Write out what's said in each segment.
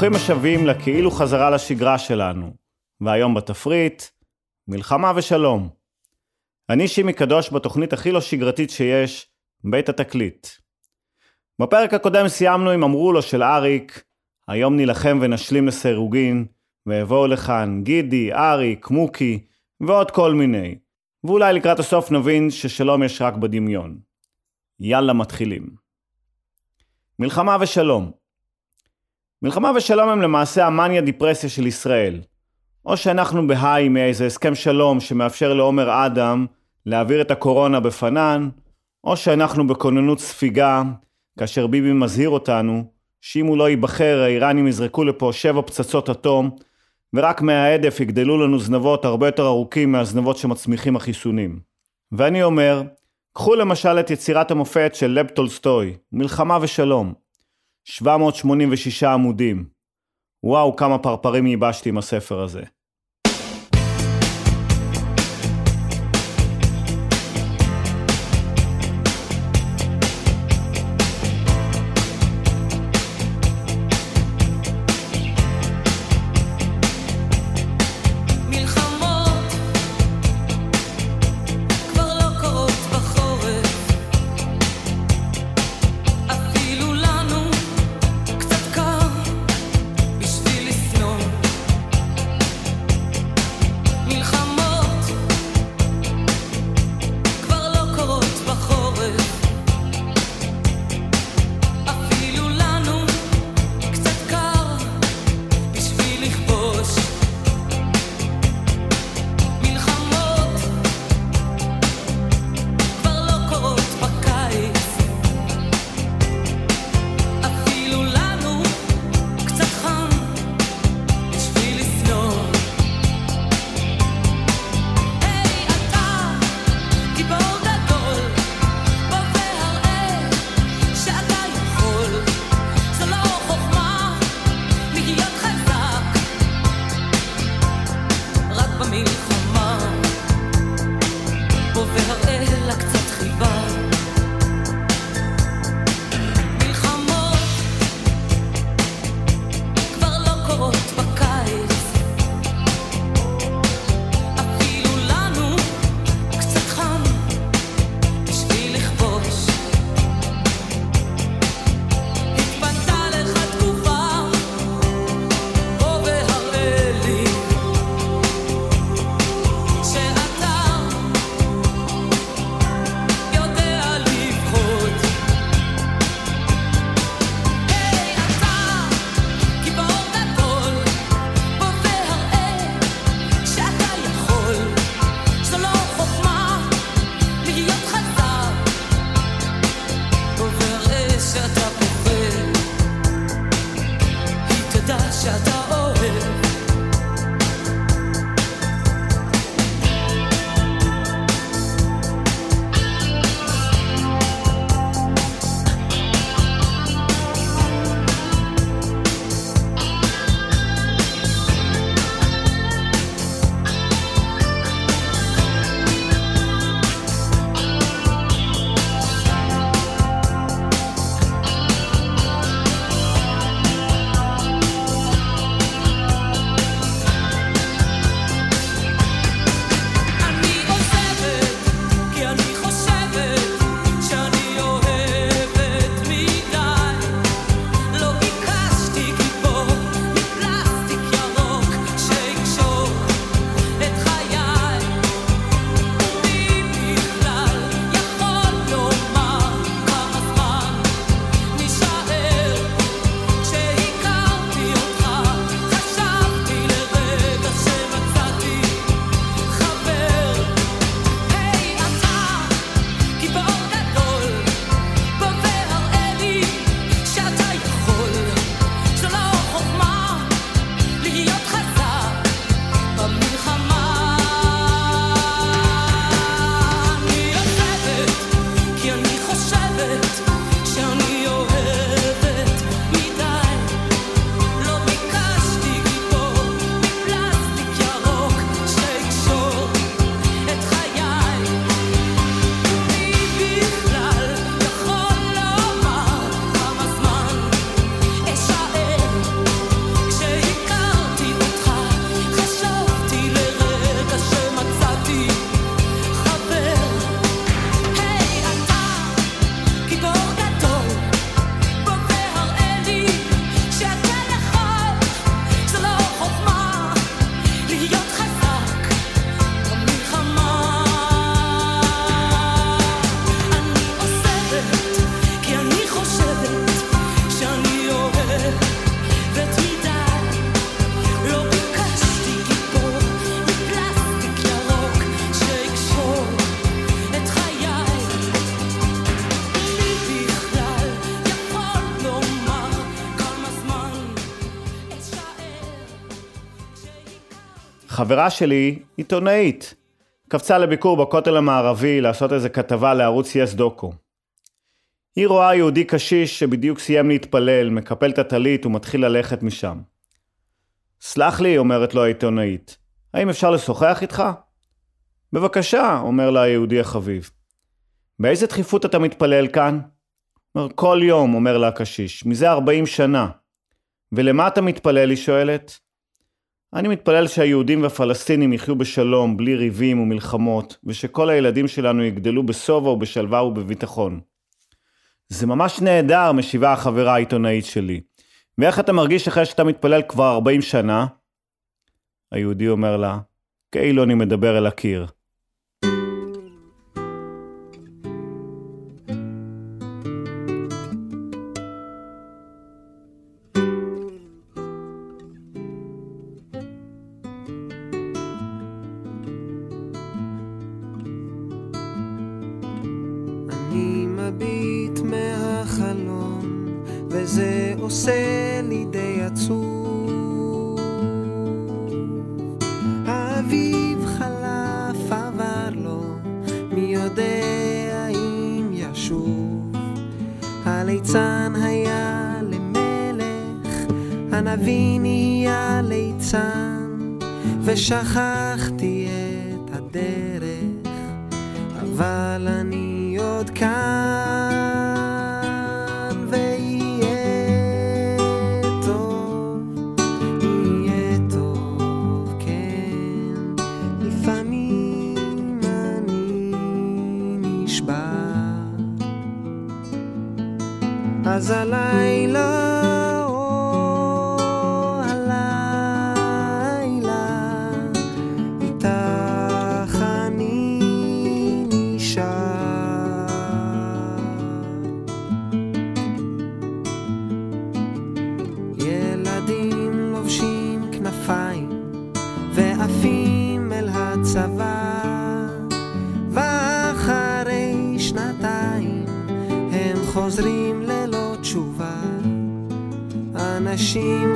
ברוכים השבים לכאילו חזרה לשגרה שלנו, והיום בתפריט, מלחמה ושלום. אני שימי קדוש בתוכנית הכי לא שגרתית שיש, בית התקליט. בפרק הקודם סיימנו עם אמרו לו של אריק, היום נילחם ונשלים לסירוגין, ויבואו לכאן גידי, אריק, מוקי, ועוד כל מיני. ואולי לקראת הסוף נבין ששלום יש רק בדמיון. יאללה מתחילים. מלחמה ושלום. מלחמה ושלום הם למעשה המאניה דיפרסיה של ישראל. או שאנחנו בהיי מאיזה הסכם שלום שמאפשר לעומר אדם להעביר את הקורונה בפנן, או שאנחנו בכוננות ספיגה, כאשר ביבי מזהיר אותנו שאם הוא לא ייבחר האיראנים יזרקו לפה שבע פצצות אטום, ורק מההדף יגדלו לנו זנבות הרבה יותר ארוכים מהזנבות שמצמיחים החיסונים. ואני אומר, קחו למשל את יצירת המופת של לב טולסטוי, מלחמה ושלום. 786 עמודים. וואו, כמה פרפרים ייבשתי עם הספר הזה. החברה שלי עיתונאית. קפצה לביקור בכותל המערבי לעשות איזה כתבה לערוץ יס דוקו. היא רואה יהודי קשיש שבדיוק סיים להתפלל, מקפל את הטלית ומתחיל ללכת משם. סלח לי, אומרת לו העיתונאית, האם אפשר לשוחח איתך? בבקשה, אומר לה היהודי החביב. באיזה דחיפות אתה מתפלל כאן? אומר, כל יום, אומר לה הקשיש, מזה 40 שנה. ולמה אתה מתפלל? היא שואלת. אני מתפלל שהיהודים והפלסטינים יחיו בשלום, בלי ריבים ומלחמות, ושכל הילדים שלנו יגדלו בשובע ובשלווה ובביטחון. זה ממש נהדר, משיבה החברה העיתונאית שלי. ואיך אתה מרגיש אחרי שאתה מתפלל כבר 40 שנה? היהודי אומר לה, כאילו אני מדבר אל הקיר. אז הלילה, אנשים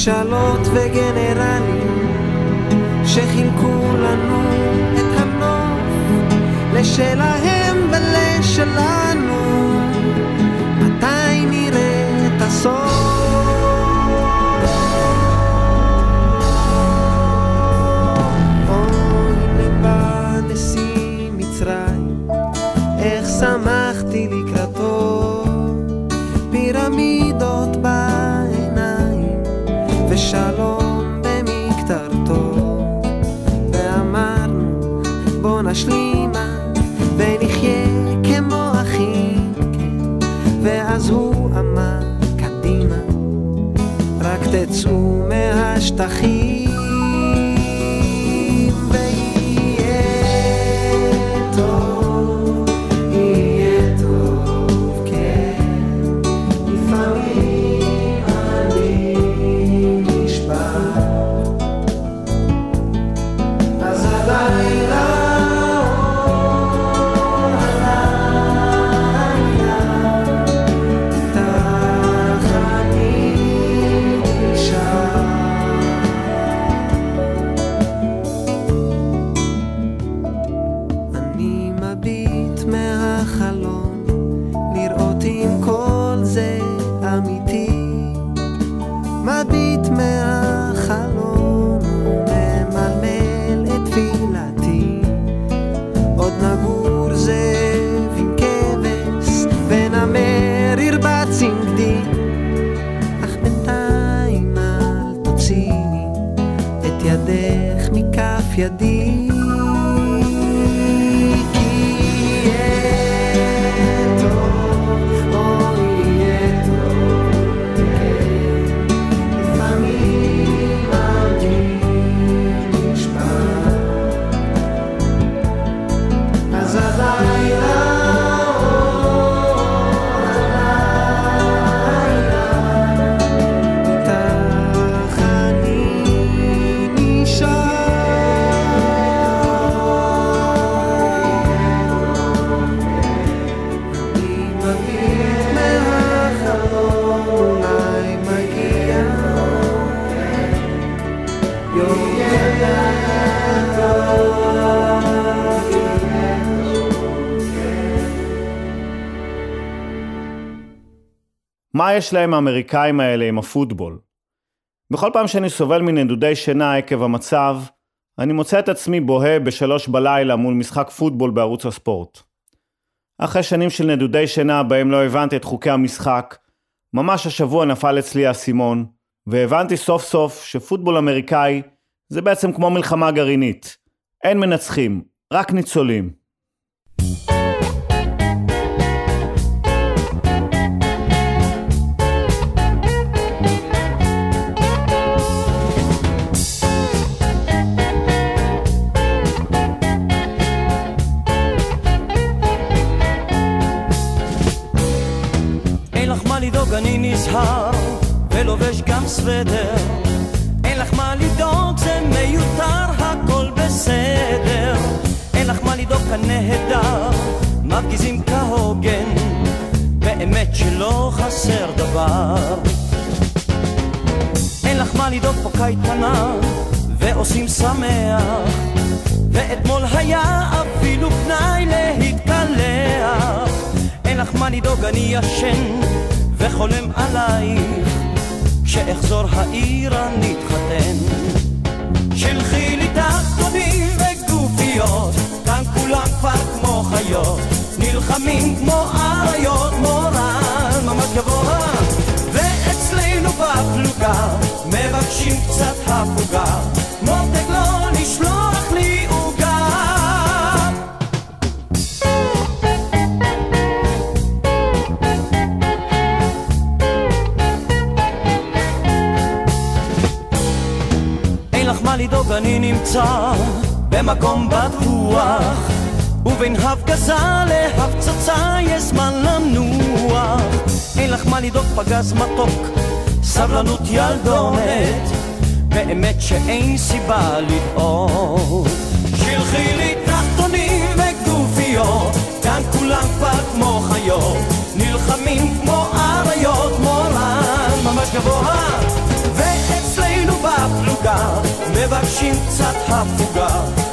ממשלות וגנרלים שחילקו לנו את הנוף לשלהם ולשלנו מהשטחים. יש להם האמריקאים האלה עם הפוטבול? בכל פעם שאני סובל מנדודי שינה עקב המצב, אני מוצא את עצמי בוהה בשלוש בלילה מול משחק פוטבול בערוץ הספורט. אחרי שנים של נדודי שינה בהם לא הבנתי את חוקי המשחק, ממש השבוע נפל אצלי האסימון, והבנתי סוף סוף שפוטבול אמריקאי זה בעצם כמו מלחמה גרעינית. אין מנצחים, רק ניצולים. סוודר אין לך מה לדאוג זה מיותר הכל בסדר. אין לך מה לדאוג כאן נהדר. מפגיזים כהוגן באמת שלא חסר דבר. אין לך מה לדאוג פה קייטנה ועושים שמח. ואתמול היה אפילו פנאי להתקלח. אין לך מה לדאוג אני ישן וחולם עלייך כשאחזור העיר אני אתחתן שלחי לי תחתונים וגופיות כאן כולם כבר כמו חיות. נלחמים כמו אריות מורל ממש גבוה. ואצלנו בפלוגה מבקשים קצת הפוגה. מותק לא לשלוח אני נמצא במקום בטוח ובין הפגזה להפצצה יש זמן לנוח. אין לך מה לדאוג פגז מתוק סבלנות ילדונת באמת שאין סיבה לדאוג. שלחי לי תחתונים וגופיות כאן כולם כבר כמו חיות נלחמים כמו אריות מורן ממש גבוה מבקשים קצת הפוגה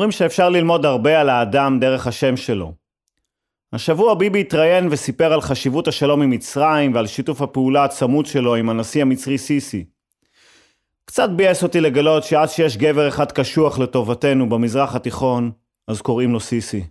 אומרים שאפשר ללמוד הרבה על האדם דרך השם שלו. השבוע ביבי התראיין וסיפר על חשיבות השלום עם מצרים ועל שיתוף הפעולה הצמוד שלו עם הנשיא המצרי סיסי. קצת ביאס אותי לגלות שעד שיש גבר אחד קשוח לטובתנו במזרח התיכון, אז קוראים לו סיסי.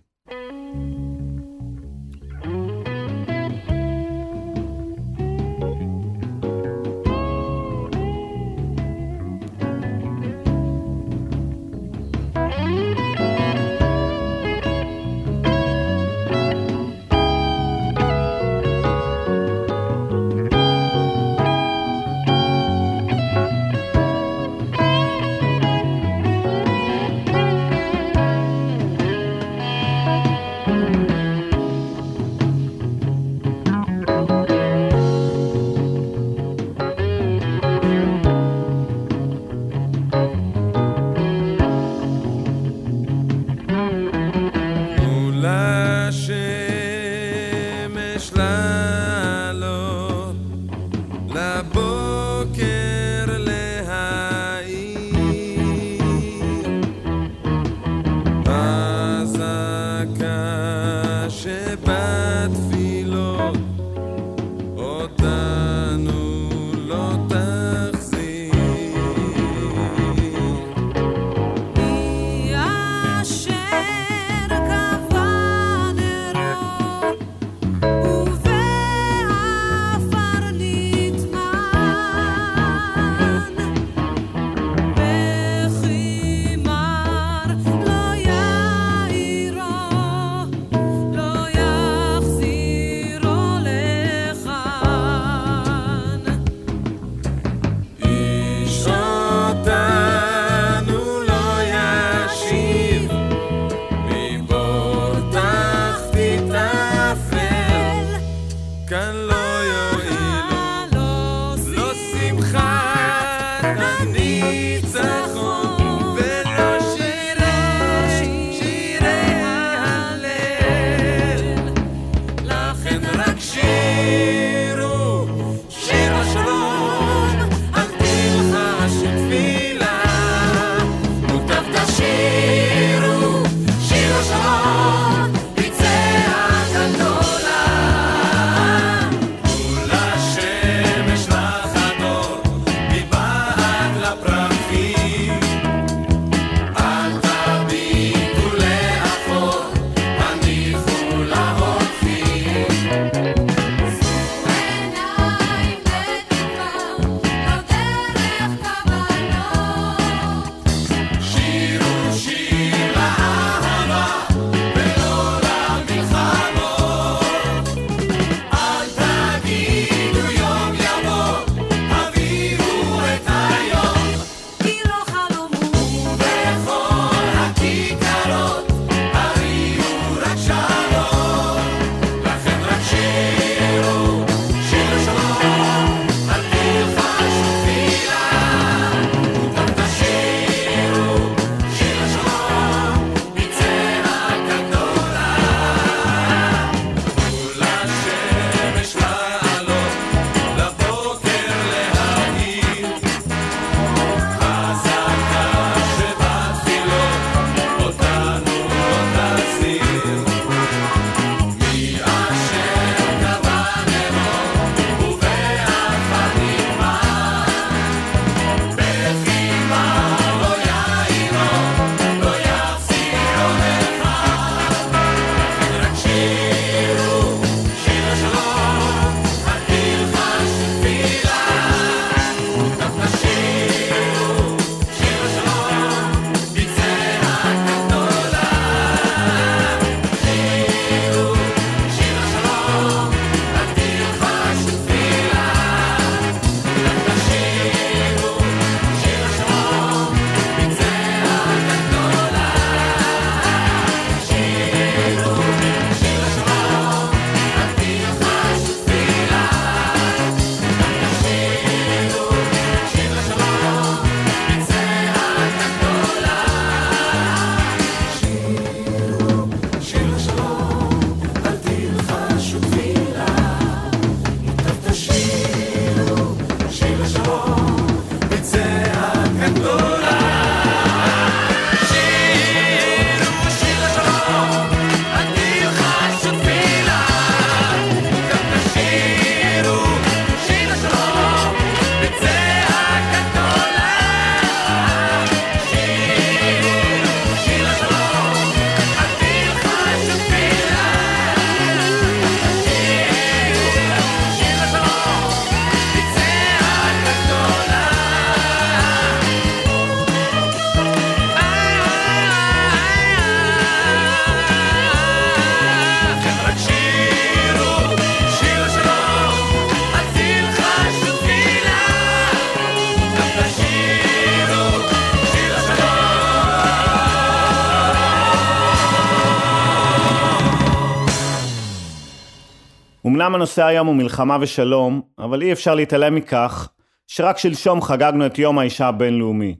אמנם הנושא היום הוא מלחמה ושלום, אבל אי אפשר להתעלם מכך שרק שלשום חגגנו את יום האישה הבינלאומי.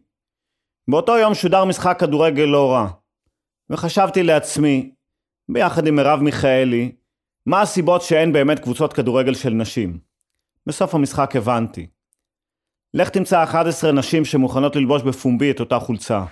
באותו יום שודר משחק כדורגל לא רע, וחשבתי לעצמי, ביחד עם מרב מיכאלי, מה הסיבות שאין באמת קבוצות כדורגל של נשים. בסוף המשחק הבנתי. לך תמצא 11 נשים שמוכנות ללבוש בפומבי את אותה חולצה.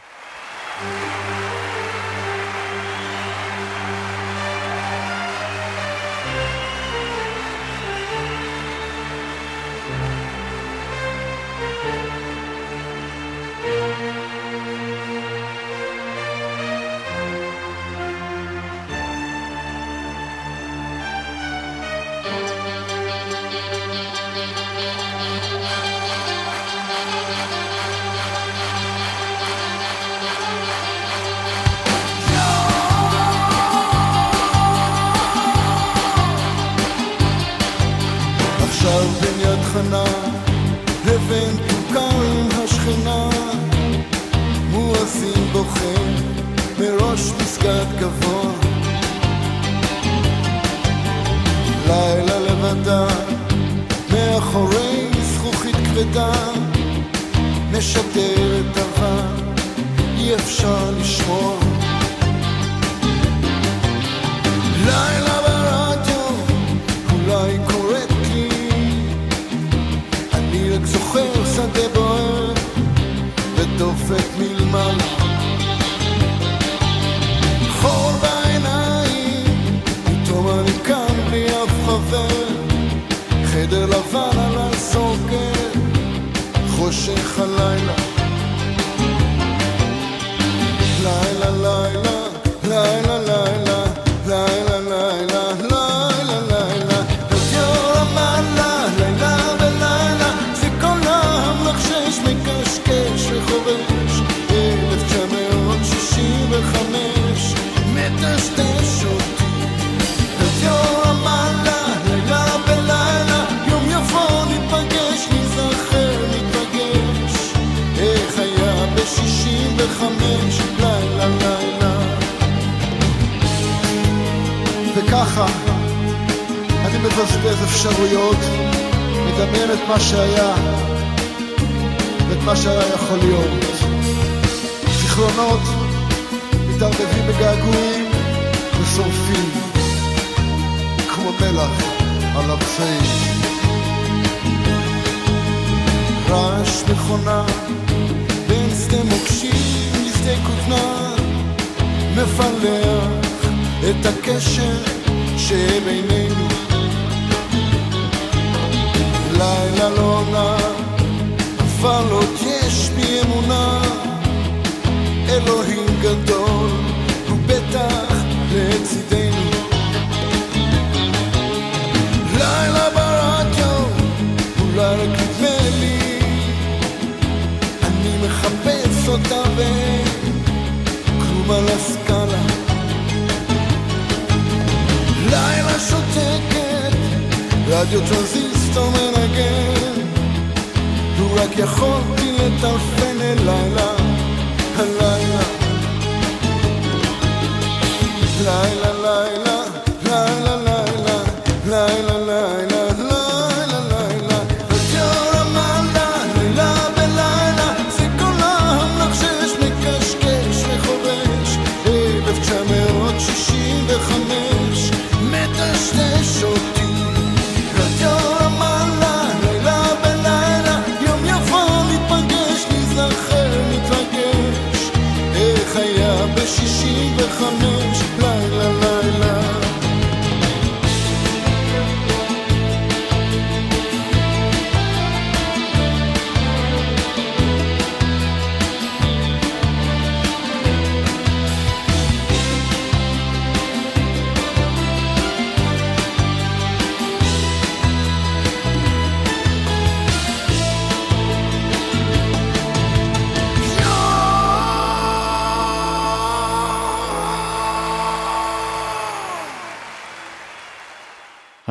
עכשיו בין יד חנה לבין טוקן השכנה מואזין בוחן מראש פסגת גבוה. לילה לבדה מאחורי זכוכית כבדה משדרת דבר אי אפשר לשמוע לילה ברדיו אולי קוראת לי. אני רק זוכר שדה בוער ודופק מלמעלה חדר לבן על הסוקר חושך הלילה. לילה לילה וככה אני מבזבז אפשרויות מדמיין את מה שהיה ואת מה שהיה יכול להיות. זיכרונות מתערבבים בגעגועים ושורפים כמו מלח על הפצעים. רעש מכונה בין שדה מוקשים לשדה כותנה מפלח את הקשר שבינינו לילה לא נע אבל עוד יש בי אמונה. אלוהים גדול הוא בטח לצידנו. לילה ברדיו אולי רק נדמה לי. אני מחפש אותה ואין כלום על הסקאלה שותקת רדיו טרנזיסטור מנגן. לו רק יכולתי לטלפן אל לילה הלילה. לילה לילה προσθέσω την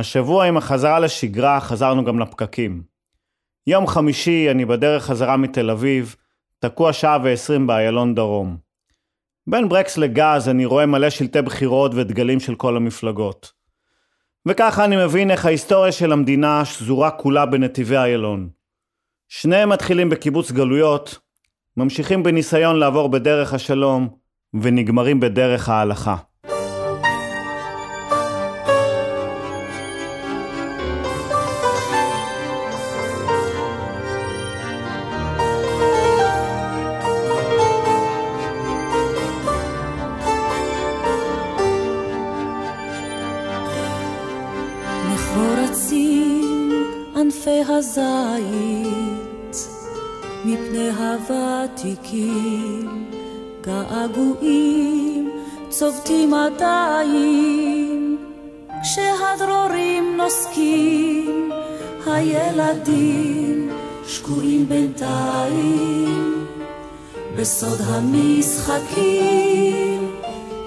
השבוע עם החזרה לשגרה חזרנו גם לפקקים. יום חמישי אני בדרך חזרה מתל אביב, תקוע שעה ועשרים באיילון דרום. בין ברקס לגז אני רואה מלא שלטי בחירות ודגלים של כל המפלגות. וככה אני מבין איך ההיסטוריה של המדינה שזורה כולה בנתיבי איילון. שניהם מתחילים בקיבוץ גלויות, ממשיכים בניסיון לעבור בדרך השלום, ונגמרים בדרך ההלכה. הוותיקים, געגועים צובטים עדיין, כשהדרורים נוסקים, הילדים שקועים בינתיים, בסוד המשחקים,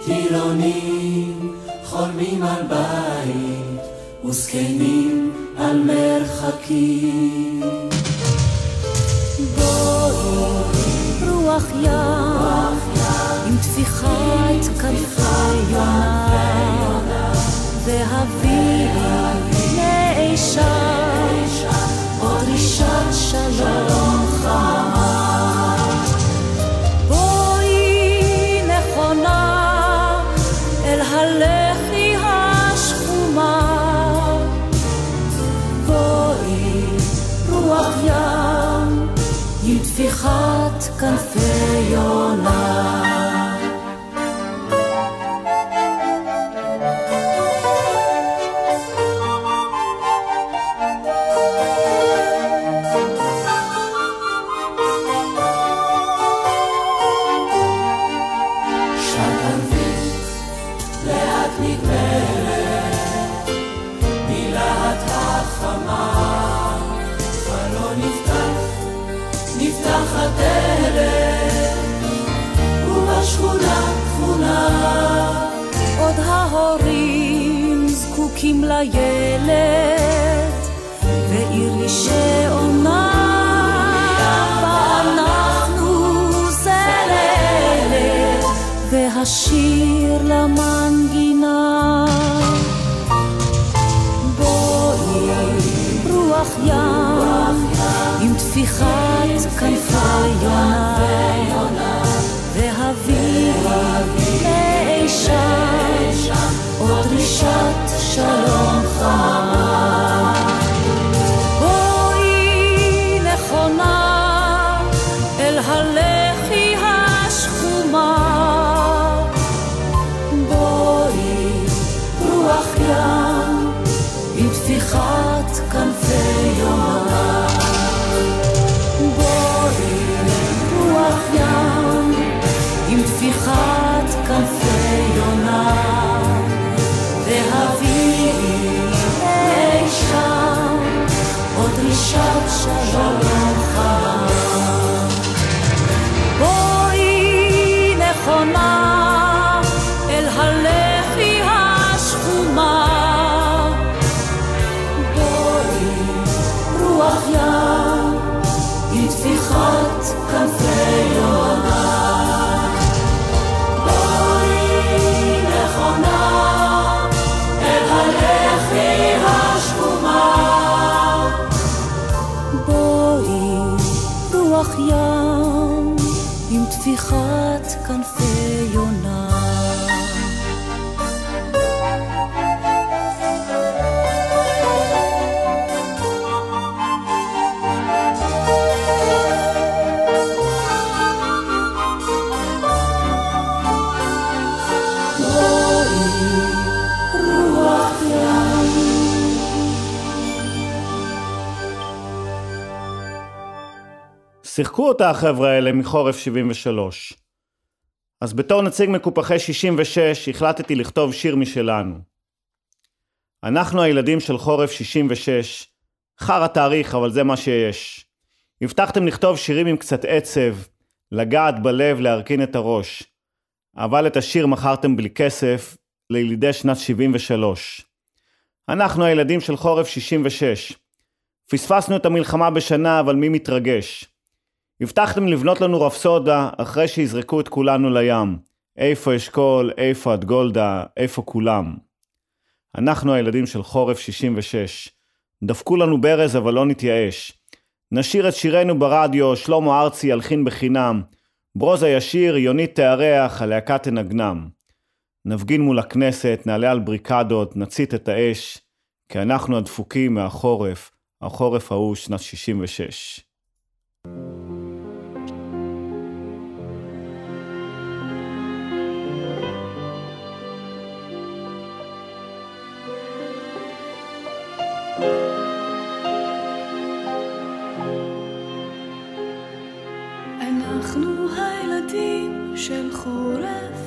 טירונים חולמים על בית, וזקנים על מרחקים. רוח ים, עם טפיחת כנפי יונה, והביאי לאי כנפי זקוקים לילד, ועיר לי שעונה, ואנחנו זה לאלה, והשיר למנגינה. בואי רוח ים, עם טפיחת כנפי יונה, והביאי לאי שם עוד דרישת שלום ים עם טפיחת כנפי יונה. שיחקו אותה החבר'ה האלה מחורף 73. אז בתור נציג מקופחי 66 החלטתי לכתוב שיר משלנו. אנחנו הילדים של חורף 66, חרא תאריך אבל זה מה שיש. הבטחתם לכתוב שירים עם קצת עצב, לגעת בלב, להרכין את הראש. אבל את השיר מכרתם בלי כסף לילידי שנת 73. אנחנו הילדים של חורף 66. פספסנו את המלחמה בשנה, אבל מי מתרגש? הבטחתם לבנות לנו רפסודה אחרי שיזרקו את כולנו לים. איפה אשכול, איפה את גולדה, איפה כולם? אנחנו הילדים של חורף 66. דפקו לנו ברז אבל לא נתייאש. נשיר את שירנו ברדיו, שלמה ארצי ילחין בחינם. ברוזה ישיר, יונית תארח, הלהקה תנגנם. נפגין מול הכנסת, נעלה על בריקדות, נצית את האש, כי אנחנו הדפוקים מהחורף, החורף ההוא שנת 66. אנחנו הילדים של חורף.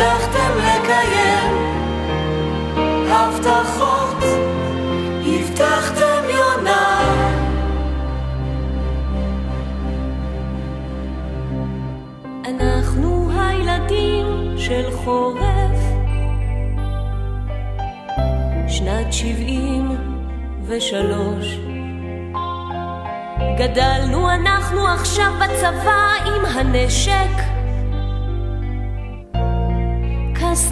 הבטחתם לקיים הבטחות, הבטחתם יונה. אנחנו הילדים של חורף, שנת שבעים ושלוש. גדלנו אנחנו עכשיו בצבא עם הנשק.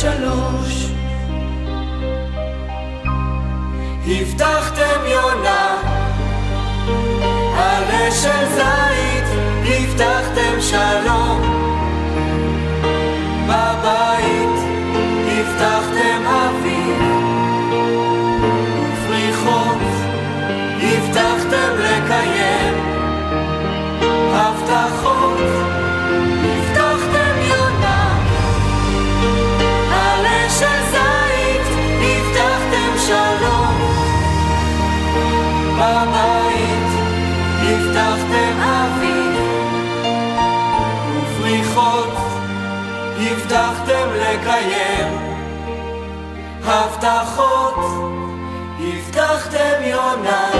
שלוש. הבטחתם יונה, עלה של זית, הבטחתם שלום. לקיים הבטחות הבטחתם יונה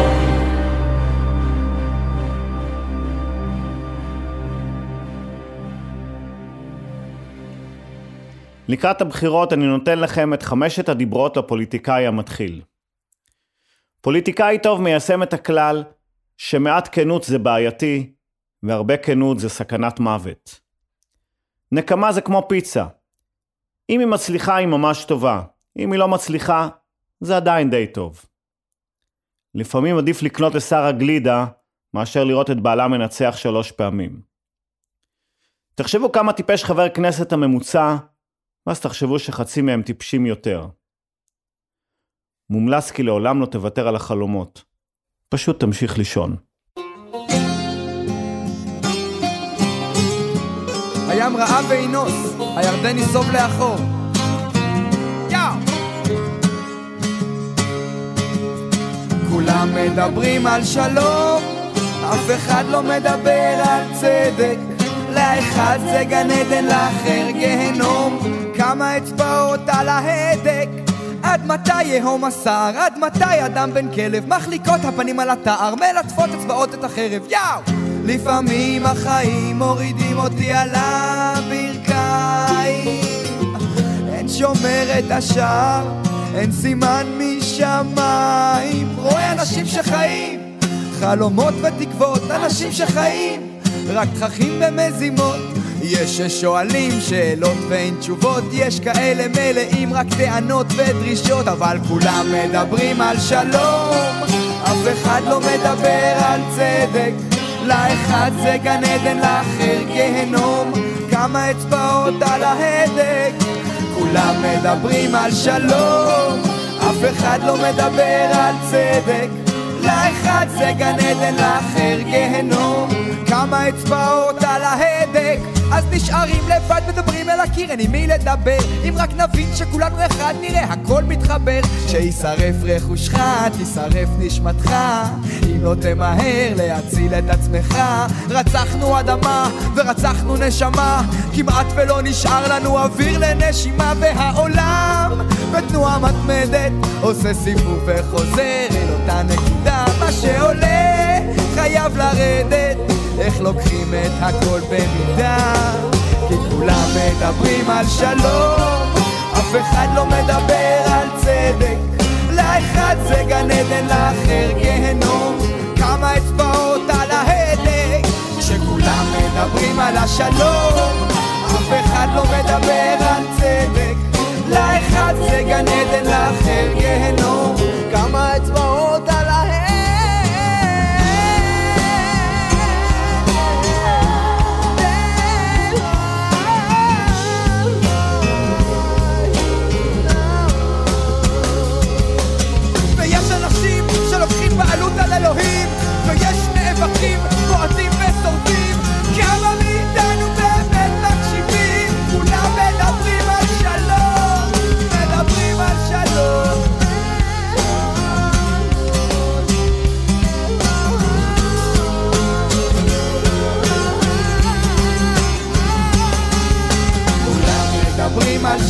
לקראת הבחירות אני נותן לכם את חמשת הדיברות לפוליטיקאי המתחיל. פוליטיקאי טוב מיישם את הכלל שמעט כנות זה בעייתי והרבה כנות זה סכנת מוות. נקמה זה כמו פיצה. אם היא מצליחה היא ממש טובה, אם היא לא מצליחה זה עדיין די טוב. לפעמים עדיף לקנות לשר הגלידה מאשר לראות את בעלה מנצח שלוש פעמים. תחשבו כמה טיפש חבר כנסת הממוצע ואז תחשבו שחצי מהם טיפשים יותר. מומלץ כי לעולם לא תוותר על החלומות. פשוט תמשיך לישון. הים רעב ואינוס, הירדן ייסוב לאחור. כולם מדברים על שלום, אף אחד לא מדבר על צדק. לאחד זה גן עדן, לאחר גיהנום, כמה אצבעות על ההדק. עד מתי יהום השר? עד מתי אדם בן כלב? מחליקות הפנים על התער, מלטפות אצבעות את החרב, יאו! לפעמים החיים מורידים אותי על הברכיים. אין שומר את השער, אין סימן משמיים. רואה אנשים שחיים, חלומות ותקוות, אנשים שחיים. רק תככים ומזימות יש ששואלים שאלות ואין תשובות. יש כאלה מלאים רק טענות ודרישות אבל כולם מדברים על שלום. אף אחד לא מדבר על צדק לאחד זה גן עדן, לאחר גיהנום. כמה אצבעות על ההדק כולם מדברים על שלום. אף אחד לא מדבר על צדק לאחד זה גן עדן, לאחר גיהנום. כמה אצבעות על ההדק. אז נשארים לבד, מדברים אל הקיר, אין עם מי לדבר. אם רק נבין שכולנו אחד נראה, הכל מתחבר. שישרף רכושך, תשרף נשמתך. אם לא תמהר להציל את עצמך. רצחנו אדמה ורצחנו נשמה. כמעט ולא נשאר לנו אוויר לנשימה. והעולם בתנועה מתמדת עושה סיבוב וחוזר אל אותה נקודה מה שעולה חייב לרדת. איך לוקחים את הכל במידה? כי כולם מדברים על שלום אף אחד לא מדבר על צדק. לאחד זה גן עדן, לאחר גיהנום. כמה אצבעות על ההדק. כשכולם מדברים על השלום אף אחד לא מדבר על צדק. לאחד זה גן עדן, לאחר גיהנום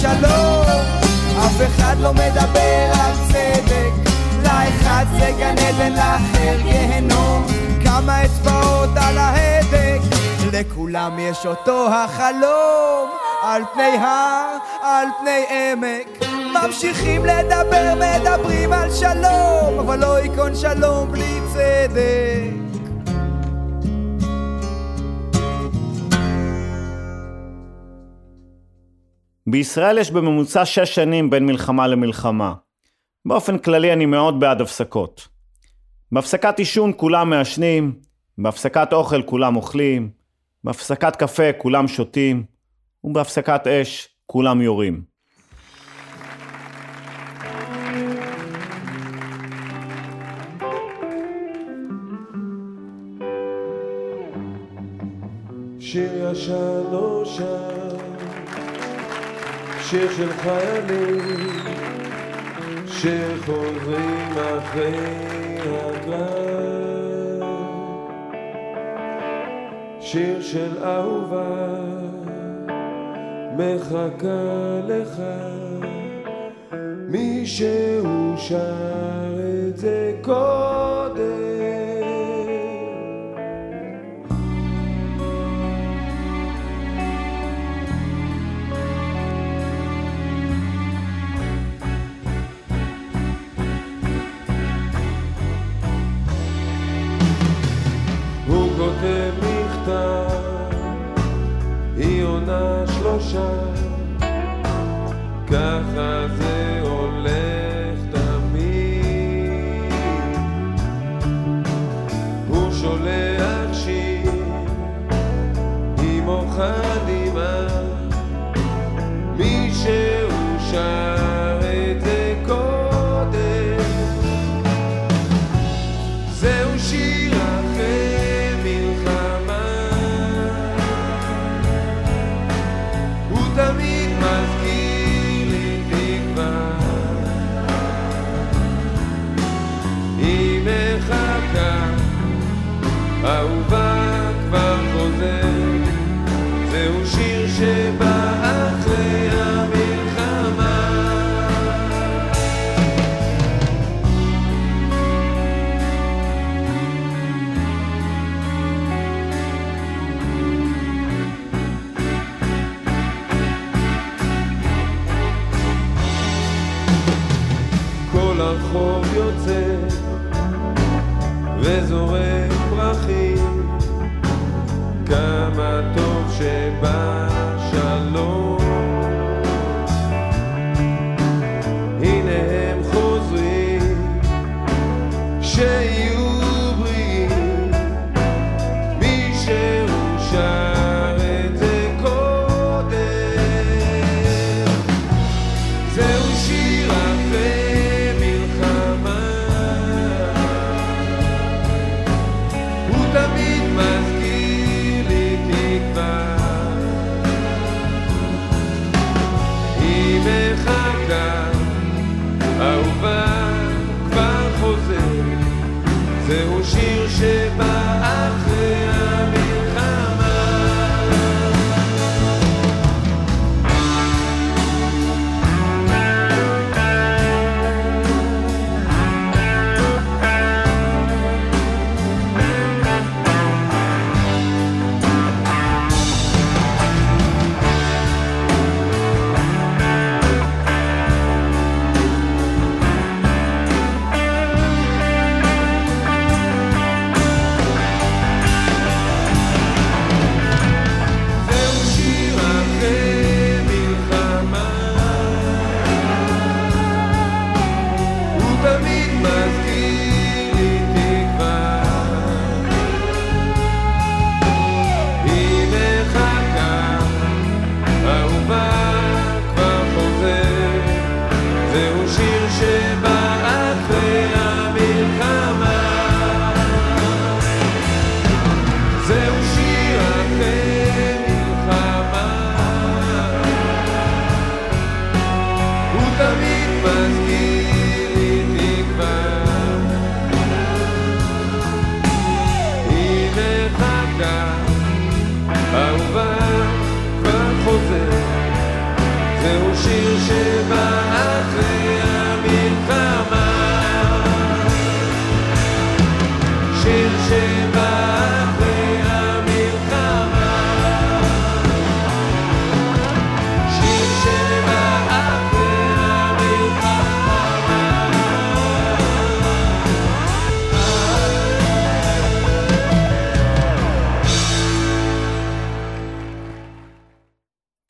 שלום, אף אחד לא מדבר על צדק. לאחד זה גן עדן, לאחר גיהנום, כמה אצבעות על ההדק. לכולם יש אותו החלום, על פני הר, על פני עמק. ממשיכים לדבר, מדברים על שלום, אבל לא ייכון שלום בלי צדק. בישראל יש בממוצע שש שנים בין מלחמה למלחמה. באופן כללי אני מאוד בעד הפסקות. בהפסקת עישון כולם מעשנים, בהפסקת אוכל כולם אוכלים, בהפסקת קפה כולם שותים, ובהפסקת אש כולם יורים. שיר ישן נושן, שיר של חיילים, שחוזרים אחרי הכלל. שיר של אהובה מחכה לך מישהו שר את זה קודם treasure.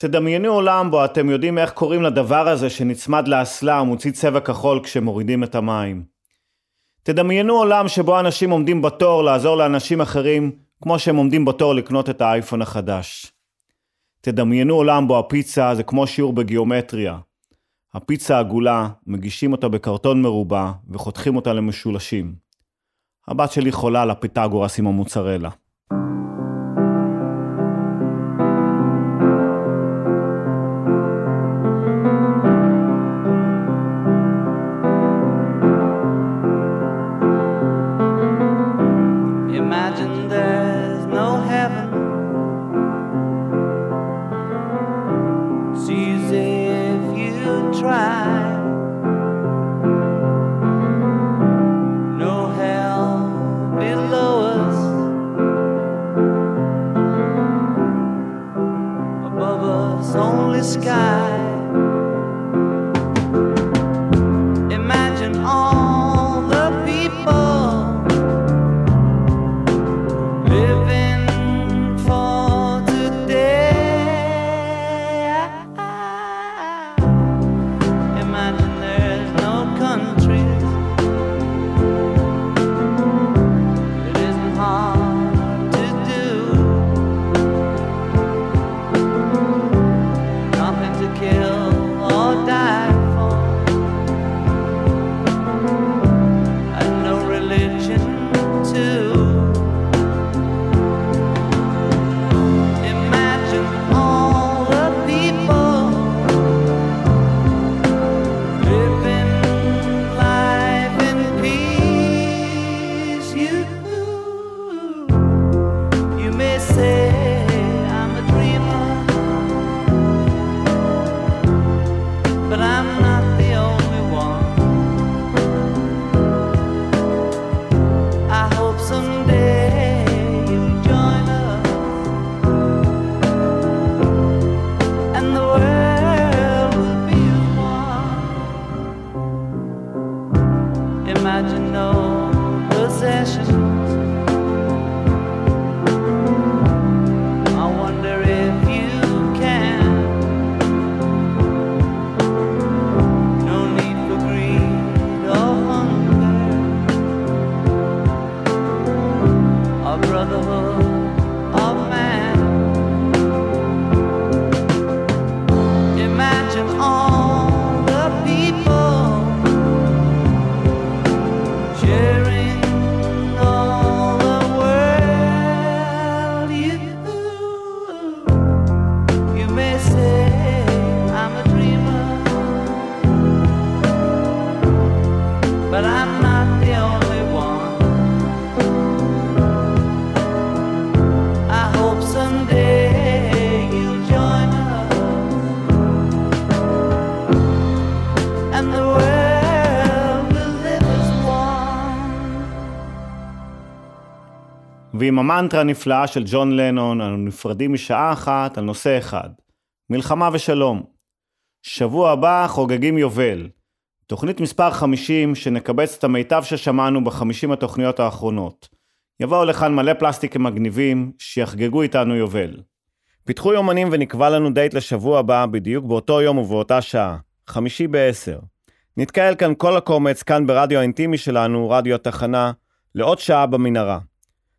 תדמיינו עולם בו אתם יודעים איך קוראים לדבר הזה שנצמד לאסלה ומוציא צבע כחול כשמורידים את המים. תדמיינו עולם שבו אנשים עומדים בתור לעזור לאנשים אחרים כמו שהם עומדים בתור לקנות את האייפון החדש. תדמיינו עולם בו הפיצה זה כמו שיעור בגיאומטריה. הפיצה עגולה, מגישים אותה בקרטון מרובע וחותכים אותה למשולשים. הבת שלי חולה על הפיתגורס עם המוצרלה. ועם המנטרה הנפלאה של ג'ון לנון, אנו נפרדים משעה אחת על נושא אחד, מלחמה ושלום. שבוע הבא חוגגים יובל, תוכנית מספר 50 שנקבץ את המיטב ששמענו בחמישים התוכניות האחרונות. יבואו לכאן מלא פלסטיקים מגניבים, שיחגגו איתנו יובל. פיתחו יומנים ונקבע לנו דייט לשבוע הבא, בדיוק באותו יום ובאותה שעה, חמישי בעשר. נתקהל כאן כל הקומץ, כאן ברדיו האינטימי שלנו, רדיו התחנה, לעוד שעה במנהרה.